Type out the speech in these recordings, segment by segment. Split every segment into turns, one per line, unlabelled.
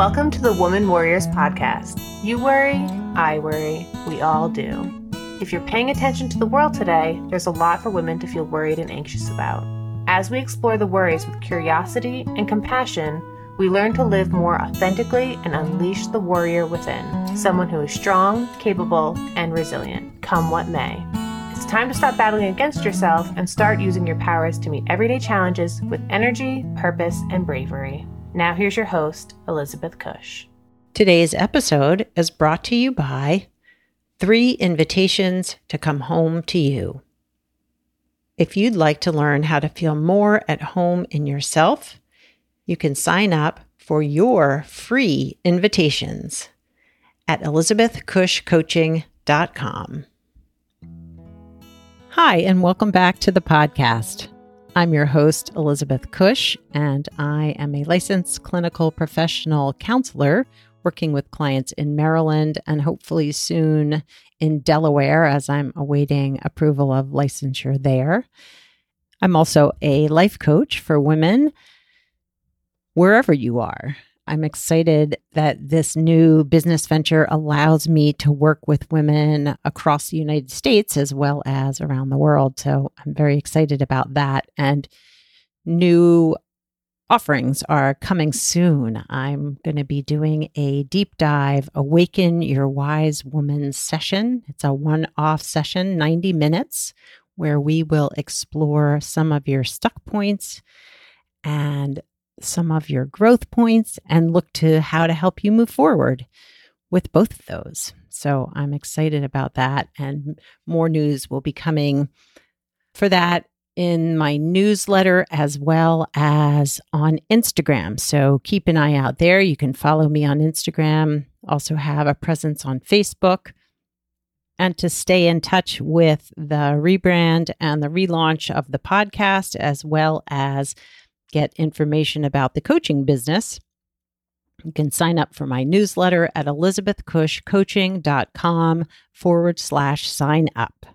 Welcome to the Woman Warriors Podcast. You worry, I worry, we all do. If you're paying attention to the world today, there's a lot for women to feel worried and anxious about. As we explore the worries with curiosity and compassion, we learn to live more authentically and unleash the warrior within, someone who is strong, capable, and resilient, come what may. It's time to stop battling against yourself and start using your powers to meet everyday challenges with energy, purpose, and bravery. Now, here's your host, Elizabeth Cush.
Today's episode is brought to you by Three Invitations to Come Home to You. If you'd like to learn how to feel more at home in yourself, you can sign up for your free invitations at elizabethcushcoaching.com. Hi, and welcome back to the podcast. I'm your host, Elizabeth Cush, and I am a licensed clinical professional counselor working with clients in Maryland and hopefully soon in Delaware as I'm awaiting approval of licensure there. I'm also a life coach for women wherever you are. I'm excited that this new business venture allows me to work with women across the United States as well as around the world. So I'm very excited about that. And new offerings are coming soon. I'm going to be doing a deep dive Awaken Your Wise Woman session. It's a one off session, 90 minutes, where we will explore some of your stuck points and some of your growth points and look to how to help you move forward with both of those. So I'm excited about that. And more news will be coming for that in my newsletter as well as on Instagram. So keep an eye out there. You can follow me on Instagram, also have a presence on Facebook. And to stay in touch with the rebrand and the relaunch of the podcast, as well as get information about the coaching business, you can sign up for my newsletter at elizabethcushcoaching.com forward slash sign up.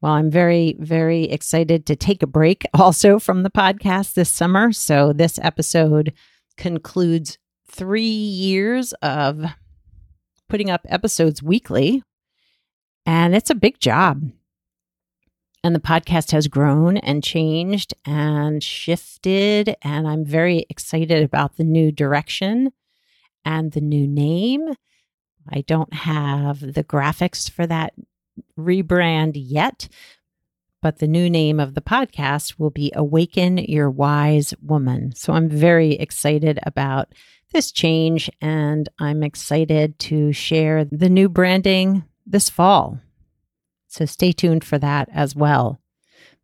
Well, I'm very, very excited to take a break also from the podcast this summer. So, this episode concludes three years of putting up episodes weekly, and it's a big job. And the podcast has grown and changed and shifted. And I'm very excited about the new direction and the new name. I don't have the graphics for that rebrand yet, but the new name of the podcast will be Awaken Your Wise Woman. So I'm very excited about this change and I'm excited to share the new branding this fall. So stay tuned for that as well.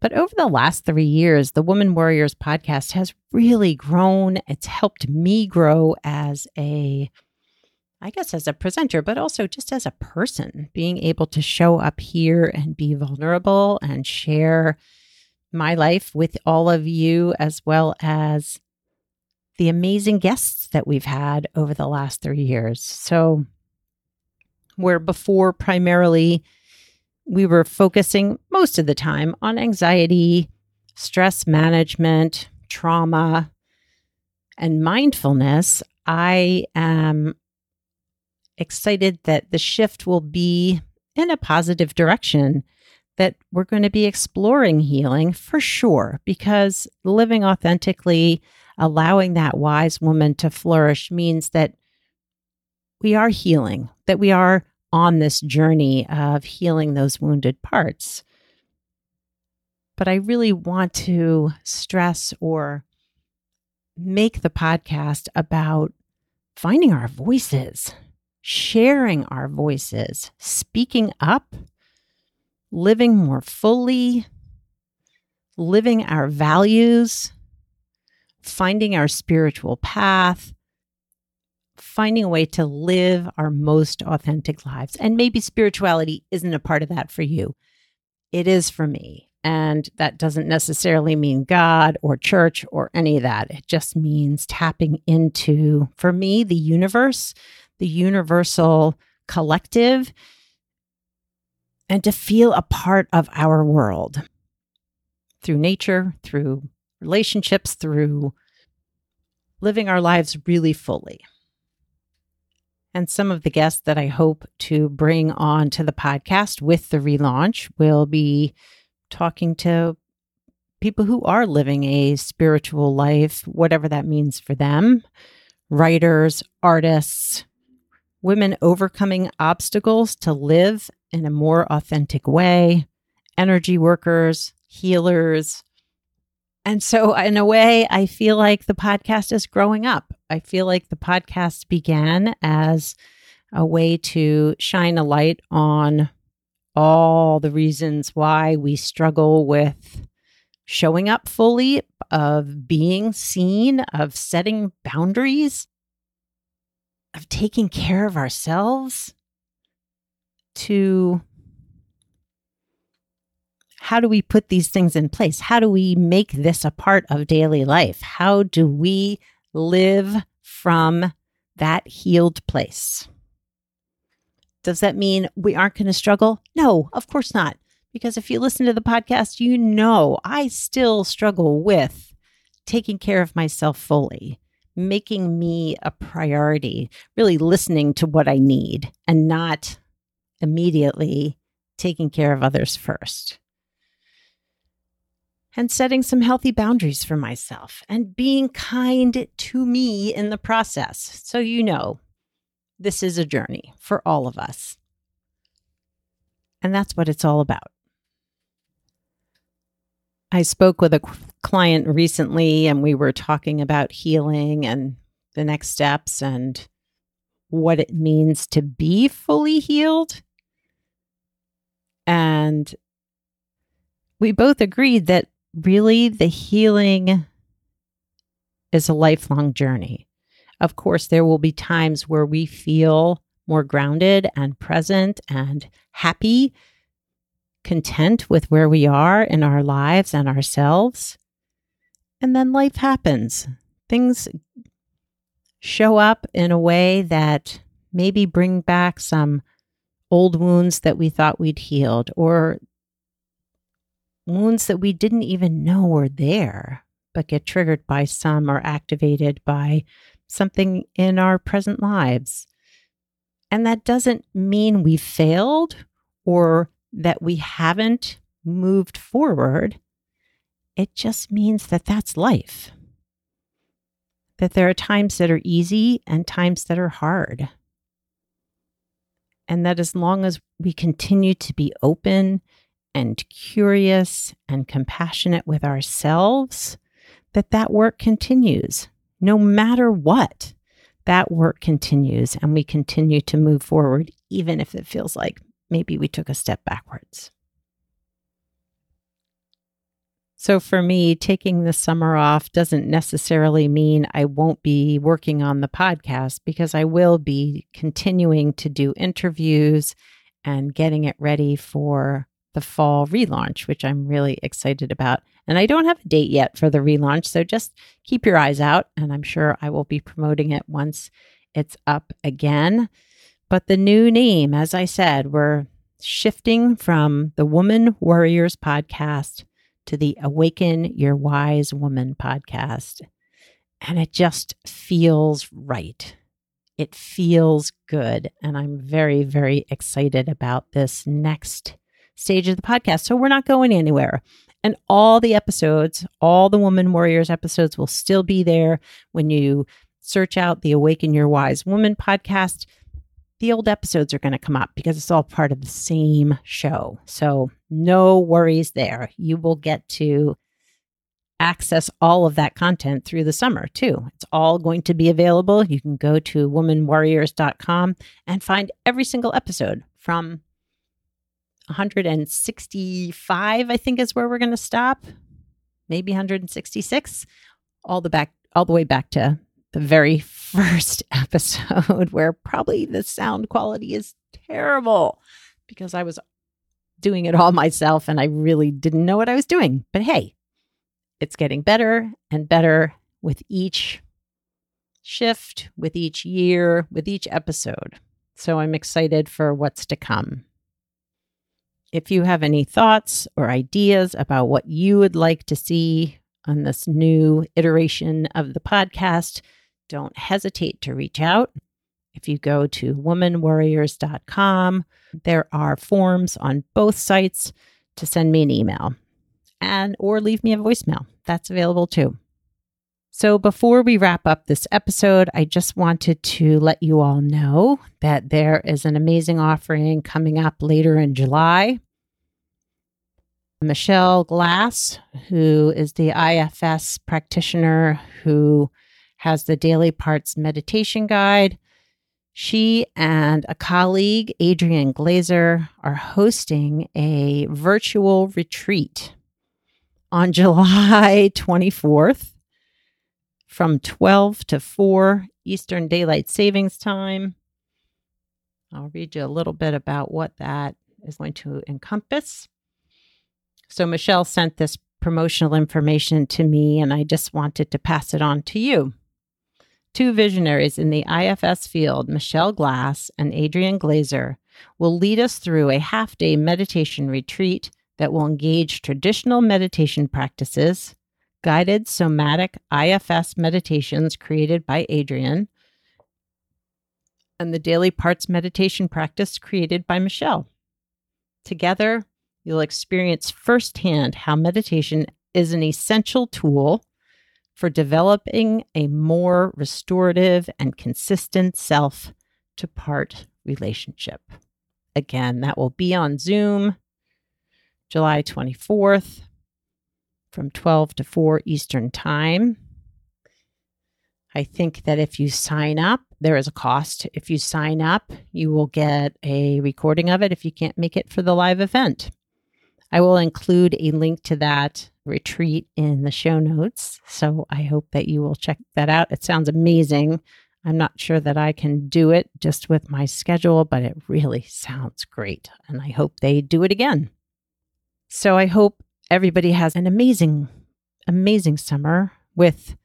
But over the last three years, the Woman Warriors podcast has really grown. It's helped me grow as a, I guess, as a presenter, but also just as a person, being able to show up here and be vulnerable and share my life with all of you, as well as the amazing guests that we've had over the last three years. So, where before primarily we were focusing most of the time on anxiety, stress management, trauma, and mindfulness. I am excited that the shift will be in a positive direction, that we're going to be exploring healing for sure, because living authentically, allowing that wise woman to flourish means that we are healing, that we are on this journey of healing those wounded parts. But I really want to stress or make the podcast about finding our voices, sharing our voices, speaking up, living more fully, living our values, finding our spiritual path, finding a way to live our most authentic lives. And maybe spirituality isn't a part of that for you. It is for me. And that doesn't necessarily mean God or church or any of that. It just means tapping into, for me, the universe, the universal collective, and to feel a part of our world through nature, through relationships, through living our lives really fully. And some of the guests that I hope to bring on to the podcast with the relaunch will be talking to people who are living a spiritual life, whatever that means for them writers, artists, women overcoming obstacles to live in a more authentic way, energy workers, healers. And so, in a way, I feel like the podcast is growing up. I feel like the podcast began as a way to shine a light on all the reasons why we struggle with showing up fully, of being seen, of setting boundaries, of taking care of ourselves, to how do we put these things in place? How do we make this a part of daily life? How do we live from that healed place? Does that mean we aren't going to struggle? No, of course not. Because if you listen to the podcast, you know I still struggle with taking care of myself fully, making me a priority, really listening to what I need and not immediately taking care of others first. And setting some healthy boundaries for myself and being kind to me in the process. So, you know, this is a journey for all of us. And that's what it's all about. I spoke with a client recently and we were talking about healing and the next steps and what it means to be fully healed. And we both agreed that really the healing is a lifelong journey. Of course, there will be times where we feel more grounded and present and happy content with where we are in our lives and ourselves. And then life happens. Things show up in a way that maybe bring back some old wounds that we thought we'd healed or wounds that we didn't even know were there, but get triggered by some or activated by something in our present lives. And that doesn't mean we failed or that we haven't moved forward, it just means that that's life. That there are times that are easy and times that are hard. And that as long as we continue to be open and curious and compassionate with ourselves, that that work continues no matter what. That work continues and we continue to move forward, even if it feels like maybe we took a step backwards. So, for me, taking the summer off doesn't necessarily mean I won't be working on the podcast because I will be continuing to do interviews and getting it ready for the fall relaunch, which I'm really excited about. And I don't have a date yet for the relaunch, so just keep your eyes out, and I'm sure I will be promoting it once it's up again. But the new name, as I said, we're shifting from the Woman Warriors podcast to the Awaken Your Wise Woman podcast. And it just feels right. It feels good. And I'm very, very excited about this next stage of the podcast. So we're not going anywhere. And all the episodes, all the Woman Warriors episodes will still be there when you search out the Awaken Your Wise Woman podcast the old episodes are going to come up because it's all part of the same show. So, no worries there. You will get to access all of that content through the summer too. It's all going to be available. You can go to womanwarriors.com and find every single episode from 165 I think is where we're going to stop. Maybe 166 all the back all the way back to the very first episode where probably the sound quality is terrible because I was doing it all myself and I really didn't know what I was doing. But hey, it's getting better and better with each shift, with each year, with each episode. So I'm excited for what's to come. If you have any thoughts or ideas about what you would like to see on this new iteration of the podcast, don't hesitate to reach out. If you go to womanwarriors.com, there are forms on both sites to send me an email and or leave me a voicemail. That's available too. So before we wrap up this episode, I just wanted to let you all know that there is an amazing offering coming up later in July. Michelle Glass, who is the IFS practitioner who has the Daily Parts Meditation Guide, she and a colleague, Adrian Glaser, are hosting a virtual retreat on July 24th from 12 to 4 Eastern Daylight Savings Time. I'll read you a little bit about what that is going to encompass. So, Michelle sent this promotional information to me, and I just wanted to pass it on to you. Two visionaries in the IFS field, Michelle Glass and Adrian Glaser, will lead us through a half day meditation retreat that will engage traditional meditation practices, guided somatic IFS meditations created by Adrian, and the daily parts meditation practice created by Michelle. Together, you'll experience firsthand how meditation is an essential tool for developing a more restorative and consistent self to part relationship. Again, that will be on Zoom July 24th from 12 to 4 Eastern Time. I think that if you sign up, there is a cost. If you sign up, you will get a recording of it if you can't make it for the live event. I will include a link to that retreat in the show notes. So I hope that you will check that out. It sounds amazing. I'm not sure that I can do it just with my schedule, but it really sounds great. And I hope they do it again. So I hope everybody has an amazing, amazing summer with.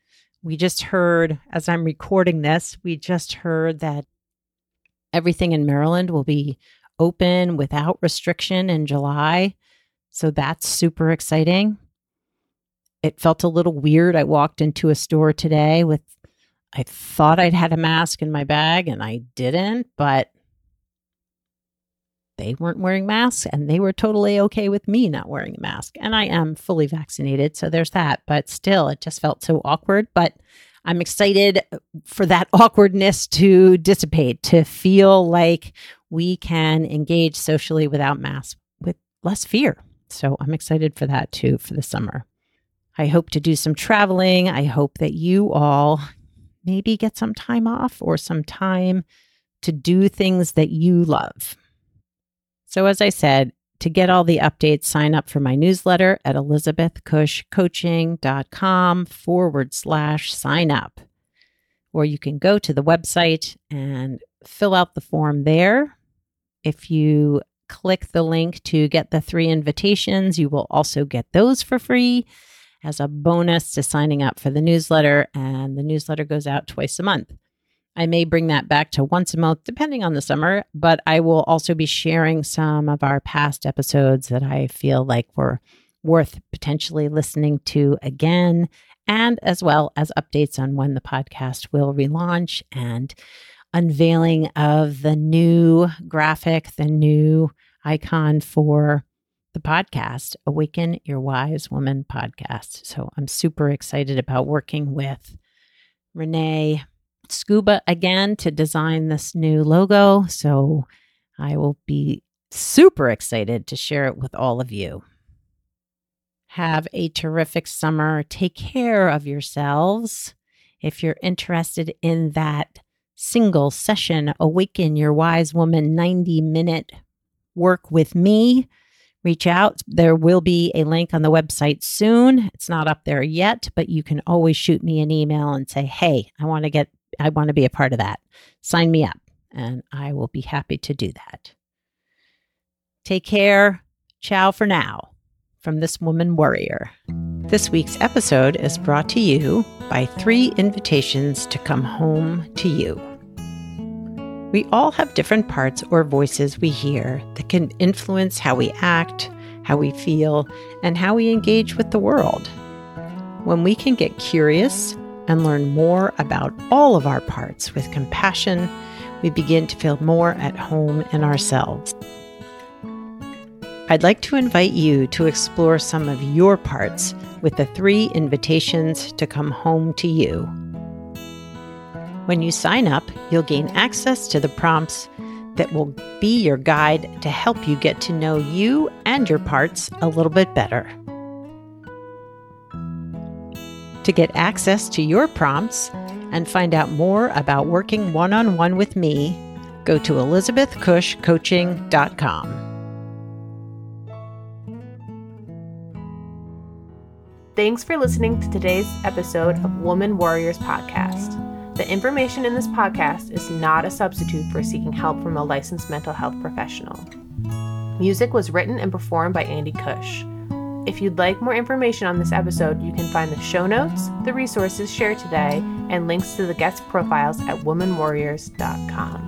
We just heard, as I'm recording this, we just heard that everything in Maryland will be open without restriction in July. So that's super exciting. It felt a little weird. I walked into a store today with, I thought I'd had a mask in my bag and I didn't, but they weren't wearing masks and they were totally okay with me not wearing a mask. And I am fully vaccinated. So there's that. But still, it just felt so awkward. But I'm excited for that awkwardness to dissipate, to feel like we can engage socially without masks with less fear. So I'm excited for that too for the summer. I hope to do some traveling. I hope that you all maybe get some time off or some time to do things that you love. So, as I said, to get all the updates, sign up for my newsletter at elizabethcushcoaching.com forward slash sign up. Or you can go to the website and fill out the form there. If you click the link to get the three invitations. You will also get those for free as a bonus to signing up for the newsletter. And the newsletter goes out twice a month. I may bring that back to once a month, depending on the summer, but I will also be sharing some of our past episodes that I feel like were worth potentially listening to again, and as well as updates on when the podcast will relaunch and unveiling of the new graphic, the new icon for the podcast, Awaken Your Wise Woman podcast. So I'm super excited about working with Renee Scuba again to design this new logo. So I will be super excited to share it with all of you. Have a terrific summer. Take care of yourselves. If you're interested in that single session, Awaken Your Wise Woman 90 minute work with me, reach out. There will be a link on the website soon. It's not up there yet, but you can always shoot me an email and say, "Hey, I want to get I want to be a part of that. Sign me up." And I will be happy to do that. Take care. Ciao for now from this woman warrior. This week's episode is brought to you by three invitations to come home to you. We all have different parts or voices we hear that can influence how we act, how we feel, and how we engage with the world. when we can get curious and learn more about all of our parts with compassion, we begin to feel more at home in ourselves. I'd like to invite you to explore some of your parts with the three invitations to come home to you. When you sign up, you'll gain access to the prompts that will be your guide to help you get to know you and your parts a little bit better. To get access to your prompts and find out more about working one on one with me, go to elizabethcushcoaching.com.
Thanks for listening to today's episode of Woman Warriors Podcast. The information in this podcast is not a substitute for seeking help from a licensed mental health professional. Music was written and performed by Andy Cush. If you'd like more information on this episode, you can find the show notes, the resources shared today, and links to the guest profiles at womanwarriors.com.